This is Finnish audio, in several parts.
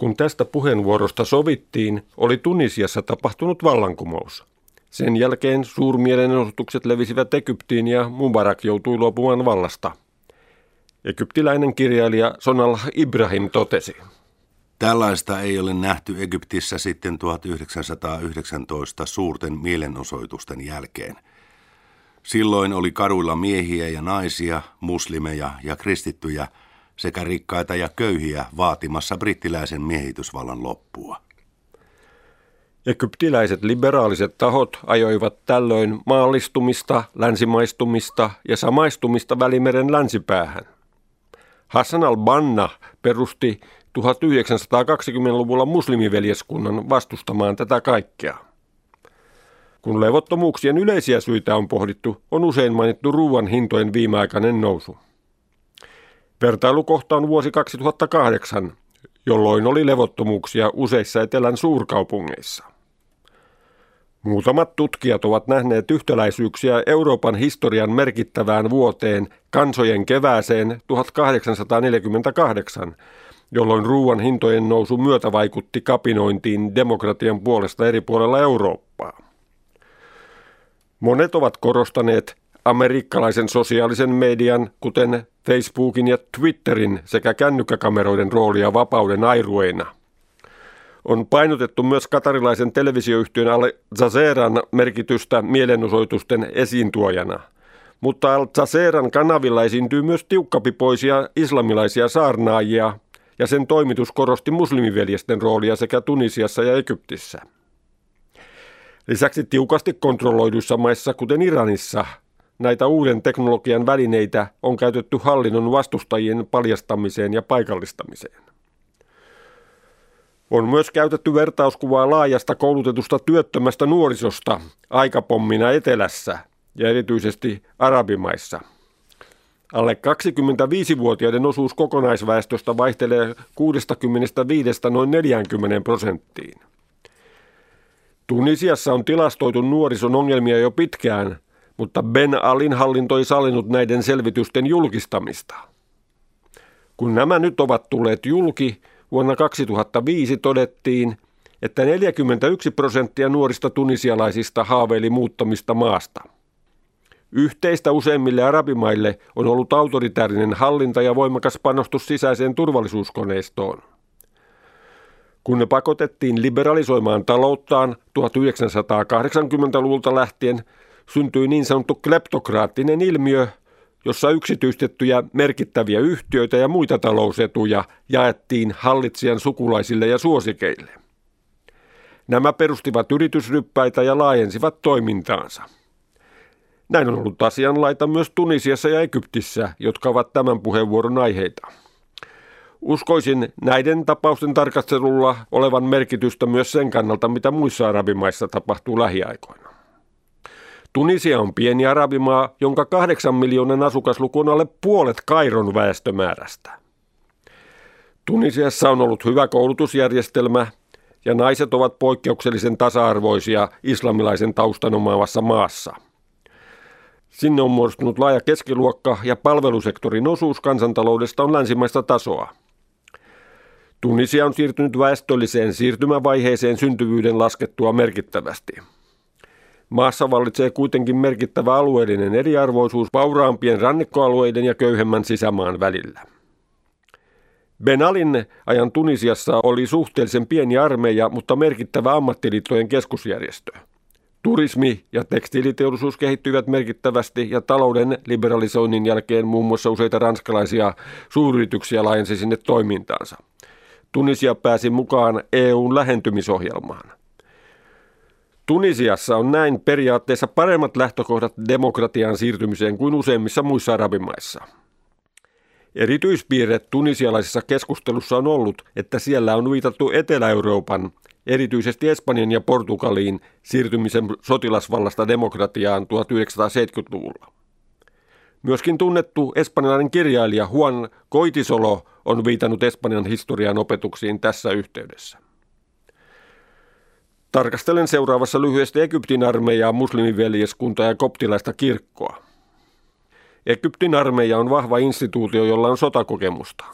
Kun tästä puheenvuorosta sovittiin, oli Tunisiassa tapahtunut vallankumous. Sen jälkeen suurmielenosoitukset levisivät Egyptiin ja Mubarak joutui luopumaan vallasta. Egyptiläinen kirjailija Sonal Ibrahim totesi. Tällaista ei ole nähty Egyptissä sitten 1919 suurten mielenosoitusten jälkeen. Silloin oli kaduilla miehiä ja naisia, muslimeja ja kristittyjä sekä rikkaita ja köyhiä vaatimassa brittiläisen miehitysvallan loppua. Egyptiläiset liberaaliset tahot ajoivat tällöin maallistumista, länsimaistumista ja samaistumista Välimeren länsipäähän. Hassan al-Banna perusti 1920-luvulla muslimiveljeskunnan vastustamaan tätä kaikkea. Kun levottomuuksien yleisiä syitä on pohdittu, on usein mainittu ruoan hintojen viimeaikainen nousu. Vertailukohta on vuosi 2008, jolloin oli levottomuuksia useissa etelän suurkaupungeissa. Muutamat tutkijat ovat nähneet yhtäläisyyksiä Euroopan historian merkittävään vuoteen kansojen kevääseen 1848, jolloin ruoan hintojen nousu myötä vaikutti kapinointiin demokratian puolesta eri puolella Eurooppaa. Monet ovat korostaneet amerikkalaisen sosiaalisen median, kuten Facebookin ja Twitterin sekä kännykkäkameroiden roolia vapauden airueina. On painotettu myös katarilaisen televisioyhtiön Al Jazeeran merkitystä mielenosoitusten esiintuojana. Mutta Al Jazeeran kanavilla esiintyy myös tiukkapipoisia islamilaisia saarnaajia, ja sen toimitus korosti muslimiveljesten roolia sekä Tunisiassa ja Egyptissä. Lisäksi tiukasti kontrolloiduissa maissa, kuten Iranissa, näitä uuden teknologian välineitä on käytetty hallinnon vastustajien paljastamiseen ja paikallistamiseen. On myös käytetty vertauskuvaa laajasta koulutetusta työttömästä nuorisosta aikapommina etelässä ja erityisesti arabimaissa – Alle 25-vuotiaiden osuus kokonaisväestöstä vaihtelee 65 noin 40 prosenttiin. Tunisiassa on tilastoitu nuorison ongelmia jo pitkään, mutta Ben Alin hallinto ei sallinut näiden selvitysten julkistamista. Kun nämä nyt ovat tulleet julki, vuonna 2005 todettiin, että 41 prosenttia nuorista tunisialaisista haaveili muuttamista maasta – Yhteistä useimmille arabimaille on ollut autoritäärinen hallinta ja voimakas panostus sisäiseen turvallisuuskoneistoon. Kun ne pakotettiin liberalisoimaan talouttaan 1980-luvulta lähtien, syntyi niin sanottu kleptokraattinen ilmiö, jossa yksityistettyjä merkittäviä yhtiöitä ja muita talousetuja jaettiin hallitsijan sukulaisille ja suosikeille. Nämä perustivat yritysryppäitä ja laajensivat toimintaansa. Näin on ollut asianlaita myös Tunisiassa ja Egyptissä, jotka ovat tämän puheenvuoron aiheita. Uskoisin näiden tapausten tarkastelulla olevan merkitystä myös sen kannalta, mitä muissa arabimaissa tapahtuu lähiaikoina. Tunisia on pieni arabimaa, jonka kahdeksan miljoonan asukasluku on alle puolet Kairon väestömäärästä. Tunisiassa on ollut hyvä koulutusjärjestelmä ja naiset ovat poikkeuksellisen tasa-arvoisia islamilaisen taustan omaavassa maassa – Sinne on muodostunut laaja keskiluokka ja palvelusektorin osuus kansantaloudesta on länsimaista tasoa. Tunisia on siirtynyt väestölliseen siirtymävaiheeseen syntyvyyden laskettua merkittävästi. Maassa vallitsee kuitenkin merkittävä alueellinen eriarvoisuus vauraampien rannikkoalueiden ja köyhemmän sisämaan välillä. Benalin ajan Tunisiassa oli suhteellisen pieni armeija, mutta merkittävä ammattiliittojen keskusjärjestö – Turismi ja tekstiiliteollisuus kehittyivät merkittävästi ja talouden liberalisoinnin jälkeen muun muassa useita ranskalaisia suuryrityksiä laajensi sinne toimintaansa. Tunisia pääsi mukaan EUn lähentymisohjelmaan. Tunisiassa on näin periaatteessa paremmat lähtökohdat demokratian siirtymiseen kuin useimmissa muissa arabimaissa. Erityispiirre tunisialaisessa keskustelussa on ollut, että siellä on viitattu Etelä-Euroopan erityisesti Espanjan ja Portugaliin siirtymisen sotilasvallasta demokratiaan 1970-luvulla. Myöskin tunnettu espanjalainen kirjailija Juan Koitisolo on viitannut Espanjan historian opetuksiin tässä yhteydessä. Tarkastelen seuraavassa lyhyesti Egyptin armeijaa, muslimiveljeskuntaa ja koptilaista kirkkoa. Egyptin armeija on vahva instituutio, jolla on sotakokemusta.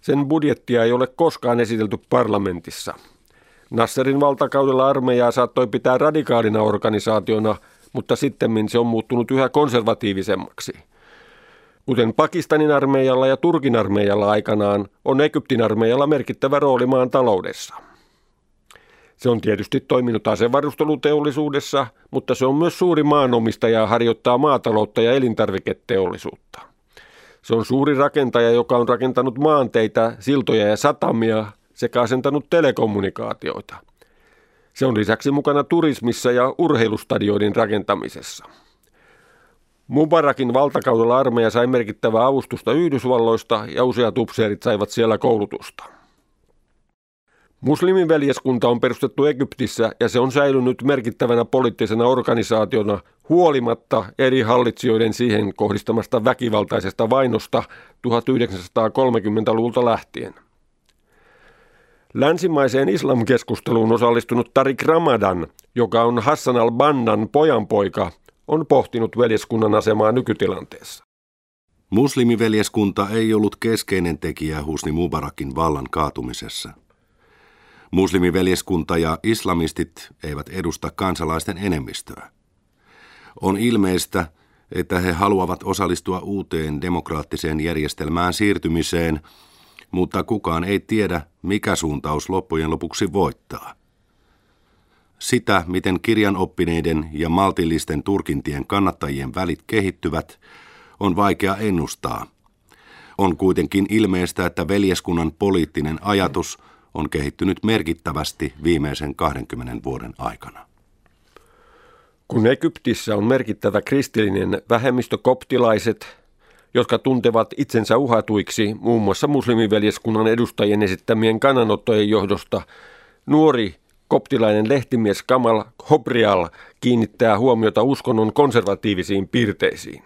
Sen budjettia ei ole koskaan esitelty parlamentissa. Nasserin valtakaudella armeijaa saattoi pitää radikaalina organisaationa, mutta sitten se on muuttunut yhä konservatiivisemmaksi. Kuten Pakistanin armeijalla ja Turkin armeijalla aikanaan, on Egyptin armeijalla merkittävä rooli maan taloudessa. Se on tietysti toiminut asevarusteluteollisuudessa, mutta se on myös suuri maanomistaja ja harjoittaa maataloutta ja elintarviketeollisuutta. Se on suuri rakentaja, joka on rakentanut maanteitä, siltoja ja satamia sekä asentanut telekommunikaatioita. Se on lisäksi mukana turismissa ja urheilustadioiden rakentamisessa. Mubarakin valtakaudella armeija sai merkittävää avustusta Yhdysvalloista ja useat upseerit saivat siellä koulutusta. Muslimiveljeskunta on perustettu Egyptissä ja se on säilynyt merkittävänä poliittisena organisaationa huolimatta eri hallitsijoiden siihen kohdistamasta väkivaltaisesta vainosta 1930-luvulta lähtien. Länsimaiseen islamkeskusteluun osallistunut Tarik Ramadan, joka on Hassan al-Bannan pojanpoika, on pohtinut veljeskunnan asemaa nykytilanteessa. Muslimiveljeskunta ei ollut keskeinen tekijä Husni Mubarakin vallan kaatumisessa. Muslimiveljeskunta ja islamistit eivät edusta kansalaisten enemmistöä. On ilmeistä, että he haluavat osallistua uuteen demokraattiseen järjestelmään siirtymiseen, mutta kukaan ei tiedä, mikä suuntaus loppujen lopuksi voittaa. Sitä, miten kirjanoppineiden ja maltillisten turkintien kannattajien välit kehittyvät, on vaikea ennustaa. On kuitenkin ilmeistä, että veljeskunnan poliittinen ajatus on kehittynyt merkittävästi viimeisen 20 vuoden aikana. Kun Egyptissä on merkittävä kristillinen vähemmistö koptilaiset, jotka tuntevat itsensä uhatuiksi muun muassa muslimiveljeskunnan edustajien esittämien kannanottojen johdosta, nuori koptilainen lehtimies Kamal Hobrial kiinnittää huomiota uskonnon konservatiivisiin piirteisiin.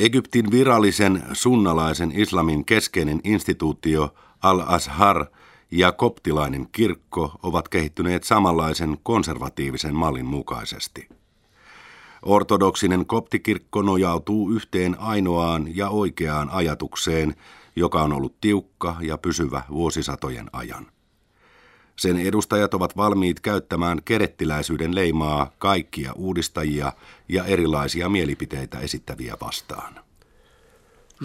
Egyptin virallisen sunnalaisen islamin keskeinen instituutio Al-Azhar ja koptilainen kirkko ovat kehittyneet samanlaisen konservatiivisen mallin mukaisesti. Ortodoksinen koptikirkko nojautuu yhteen ainoaan ja oikeaan ajatukseen, joka on ollut tiukka ja pysyvä vuosisatojen ajan. Sen edustajat ovat valmiit käyttämään kerettiläisyyden leimaa kaikkia uudistajia ja erilaisia mielipiteitä esittäviä vastaan.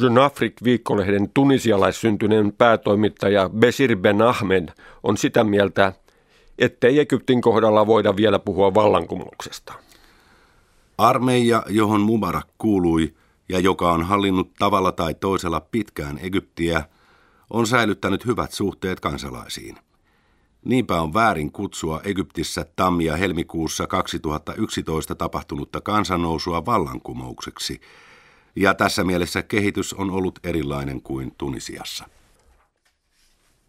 Jeune Afrique viikkolehden tunisialaissyntyneen päätoimittaja Besir Ben Ahmed on sitä mieltä, ettei Egyptin kohdalla voida vielä puhua vallankumouksesta. Armeija, johon Mubarak kuului ja joka on hallinnut tavalla tai toisella pitkään Egyptiä, on säilyttänyt hyvät suhteet kansalaisiin. Niinpä on väärin kutsua Egyptissä tammi- ja helmikuussa 2011 tapahtunutta kansannousua vallankumoukseksi, ja tässä mielessä kehitys on ollut erilainen kuin Tunisiassa.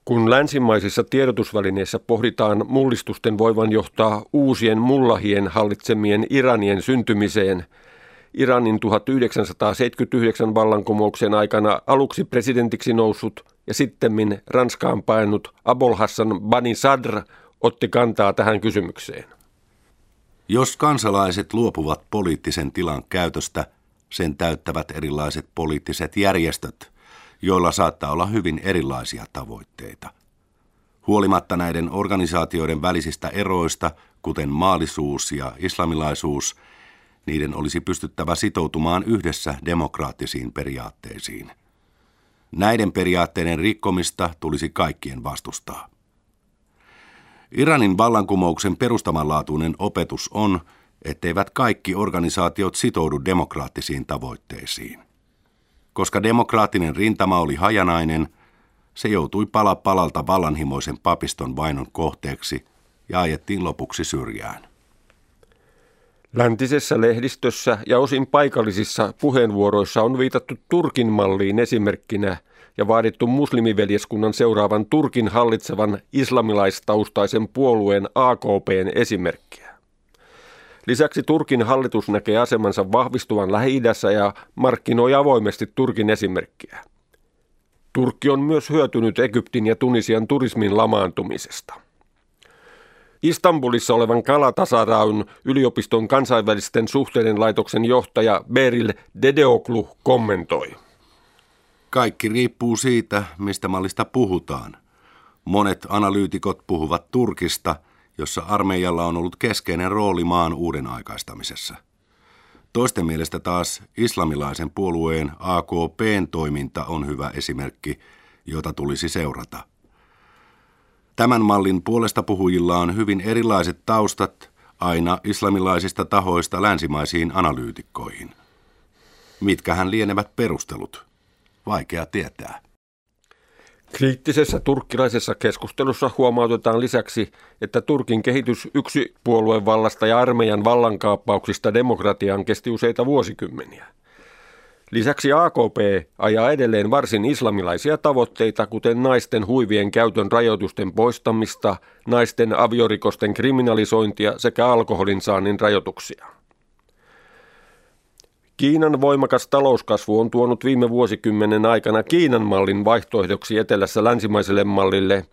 Kun länsimaisissa tiedotusvälineissä pohditaan mullistusten voivan johtaa uusien mullahien hallitsemien Iranien syntymiseen, Iranin 1979 vallankumouksen aikana aluksi presidentiksi noussut ja sittemmin Ranskaan painut Abol Hassan Bani Sadr otti kantaa tähän kysymykseen. Jos kansalaiset luopuvat poliittisen tilan käytöstä, sen täyttävät erilaiset poliittiset järjestöt, joilla saattaa olla hyvin erilaisia tavoitteita. Huolimatta näiden organisaatioiden välisistä eroista, kuten maallisuus ja islamilaisuus, niiden olisi pystyttävä sitoutumaan yhdessä demokraattisiin periaatteisiin. Näiden periaatteiden rikkomista tulisi kaikkien vastustaa. Iranin vallankumouksen perustamanlaatuinen opetus on, etteivät kaikki organisaatiot sitoudu demokraattisiin tavoitteisiin. Koska demokraattinen rintama oli hajanainen, se joutui pala palalta vallanhimoisen papiston vainon kohteeksi ja ajettiin lopuksi syrjään. Läntisessä lehdistössä ja osin paikallisissa puheenvuoroissa on viitattu Turkin malliin esimerkkinä ja vaadittu muslimiveljeskunnan seuraavan Turkin hallitsevan islamilaistaustaisen puolueen AKPn esimerkkiä. Lisäksi Turkin hallitus näkee asemansa vahvistuvan lähi ja markkinoi avoimesti Turkin esimerkkiä. Turkki on myös hyötynyt Egyptin ja Tunisian turismin lamaantumisesta. Istanbulissa olevan Kalatasaraun yliopiston kansainvälisten suhteiden laitoksen johtaja Beril Dedeoklu kommentoi. Kaikki riippuu siitä, mistä mallista puhutaan. Monet analyytikot puhuvat Turkista, jossa armeijalla on ollut keskeinen rooli maan uuden aikaistamisessa. Toisten mielestä taas islamilaisen puolueen AKPn toiminta on hyvä esimerkki, jota tulisi seurata. Tämän mallin puolesta puhujilla on hyvin erilaiset taustat aina islamilaisista tahoista länsimaisiin analyytikkoihin. Mitkähän lienevät perustelut? Vaikea tietää. Kriittisessä turkkilaisessa keskustelussa huomautetaan lisäksi, että Turkin kehitys yksi puolueen vallasta ja armeijan vallankaappauksista demokratiaan kesti useita vuosikymmeniä. Lisäksi AKP ajaa edelleen varsin islamilaisia tavoitteita, kuten naisten huivien käytön rajoitusten poistamista, naisten aviorikosten kriminalisointia sekä alkoholin saannin rajoituksia. Kiinan voimakas talouskasvu on tuonut viime vuosikymmenen aikana Kiinan mallin vaihtoehdoksi etelässä länsimaiselle mallille,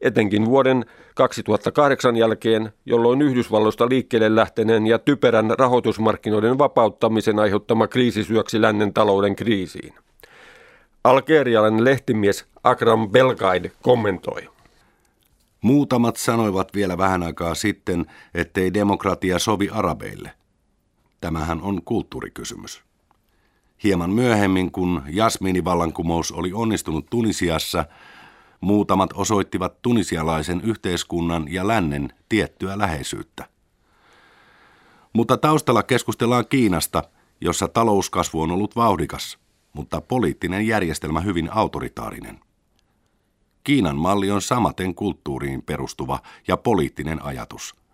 etenkin vuoden 2008 jälkeen, jolloin Yhdysvalloista liikkeelle lähteneen ja typerän rahoitusmarkkinoiden vapauttamisen aiheuttama kriisi syöksi lännen talouden kriisiin. Algerialainen lehtimies Akram Belgaid kommentoi. Muutamat sanoivat vielä vähän aikaa sitten, ettei demokratia sovi arabeille. Tämähän on kulttuurikysymys. Hieman myöhemmin, kun Jasminivallankumous oli onnistunut Tunisiassa, muutamat osoittivat tunisialaisen yhteiskunnan ja lännen tiettyä läheisyyttä. Mutta taustalla keskustellaan Kiinasta, jossa talouskasvu on ollut vauhdikas, mutta poliittinen järjestelmä hyvin autoritaarinen. Kiinan malli on samaten kulttuuriin perustuva ja poliittinen ajatus –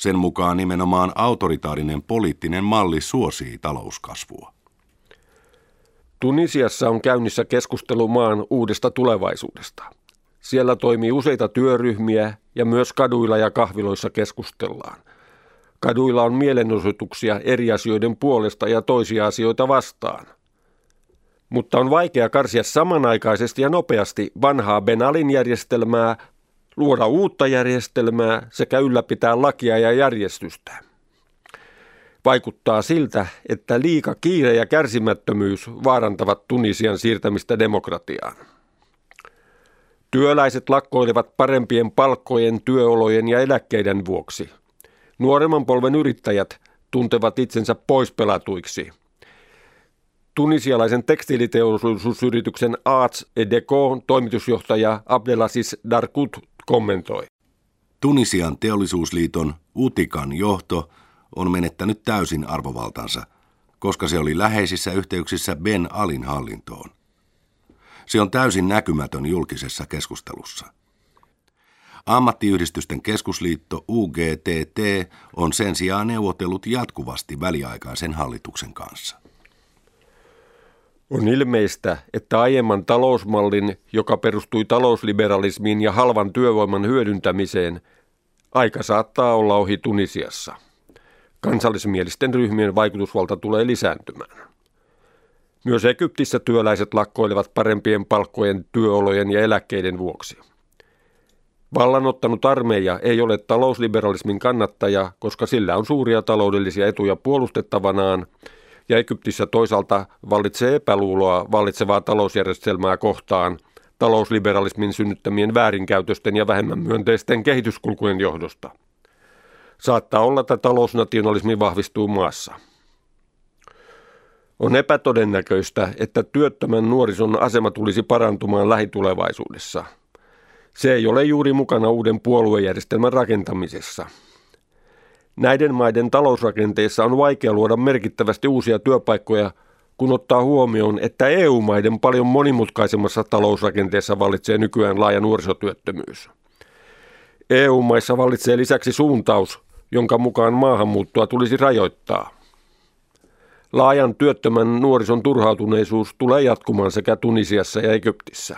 sen mukaan nimenomaan autoritaarinen poliittinen malli suosii talouskasvua. Tunisiassa on käynnissä keskustelu maan uudesta tulevaisuudesta. Siellä toimii useita työryhmiä ja myös kaduilla ja kahviloissa keskustellaan. Kaduilla on mielenosoituksia eri asioiden puolesta ja toisia asioita vastaan. Mutta on vaikea karsia samanaikaisesti ja nopeasti vanhaa Benalin järjestelmää luoda uutta järjestelmää sekä ylläpitää lakia ja järjestystä. Vaikuttaa siltä, että liika kiire ja kärsimättömyys vaarantavat Tunisian siirtämistä demokratiaan. Työläiset lakkoilevat parempien palkkojen, työolojen ja eläkkeiden vuoksi. Nuoremman polven yrittäjät tuntevat itsensä poispelatuiksi. Tunisialaisen tekstiiliteollisuusyrityksen Arts Deco toimitusjohtaja Abdelaziz Darkut kommentoi. Tunisian teollisuusliiton Utikan johto on menettänyt täysin arvovaltansa, koska se oli läheisissä yhteyksissä Ben Alin hallintoon. Se on täysin näkymätön julkisessa keskustelussa. Ammattiyhdistysten keskusliitto UGTT on sen sijaan neuvotellut jatkuvasti väliaikaisen hallituksen kanssa. On ilmeistä, että aiemman talousmallin, joka perustui talousliberalismiin ja halvan työvoiman hyödyntämiseen, aika saattaa olla ohi Tunisiassa. Kansallismielisten ryhmien vaikutusvalta tulee lisääntymään. Myös Egyptissä työläiset lakkoilevat parempien palkkojen, työolojen ja eläkkeiden vuoksi. Vallanottanut armeija ei ole talousliberalismin kannattaja, koska sillä on suuria taloudellisia etuja puolustettavanaan – ja Egyptissä toisaalta vallitsee epäluuloa vallitsevaa talousjärjestelmää kohtaan talousliberalismin synnyttämien väärinkäytösten ja vähemmän myönteisten kehityskulkujen johdosta. Saattaa olla, että talousnationalismi vahvistuu maassa. On epätodennäköistä, että työttömän nuorison asema tulisi parantumaan lähitulevaisuudessa. Se ei ole juuri mukana uuden puoluejärjestelmän rakentamisessa – Näiden maiden talousrakenteissa on vaikea luoda merkittävästi uusia työpaikkoja, kun ottaa huomioon, että EU-maiden paljon monimutkaisemmassa talousrakenteessa vallitsee nykyään laaja nuorisotyöttömyys. EU-maissa vallitsee lisäksi suuntaus, jonka mukaan maahanmuuttoa tulisi rajoittaa. Laajan työttömän nuorison turhautuneisuus tulee jatkumaan sekä Tunisiassa ja Egyptissä.